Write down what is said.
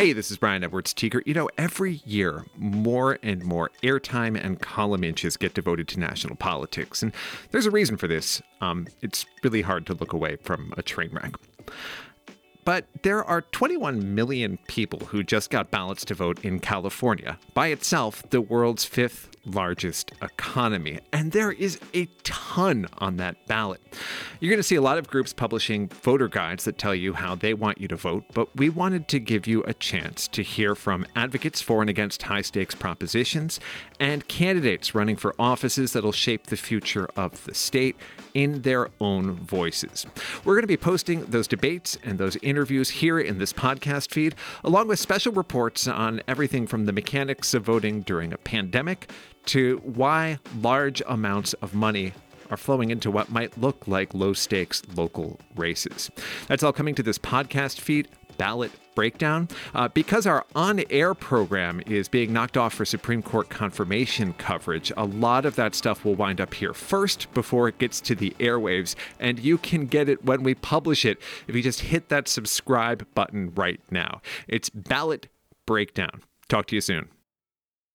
Hey, this is Brian Edwards Tiekert. You know, every year, more and more airtime and column inches get devoted to national politics. And there's a reason for this. Um, it's really hard to look away from a train wreck. But there are 21 million people who just got ballots to vote in California, by itself, the world's fifth largest economy. And there is a ton on that ballot. You're going to see a lot of groups publishing voter guides that tell you how they want you to vote, but we wanted to give you a chance to hear from advocates for and against high stakes propositions and candidates running for offices that'll shape the future of the state in their own voices. We're going to be posting those debates and those interviews here in this podcast feed, along with special reports on everything from the mechanics of voting during a pandemic to why large amounts of money are flowing into what might look like low stakes local races. That's all coming to this podcast feed ballot breakdown. Uh, because our on air program is being knocked off for Supreme Court confirmation coverage, a lot of that stuff will wind up here first before it gets to the airwaves. And you can get it when we publish it if you just hit that subscribe button right now. It's Ballot Breakdown. Talk to you soon.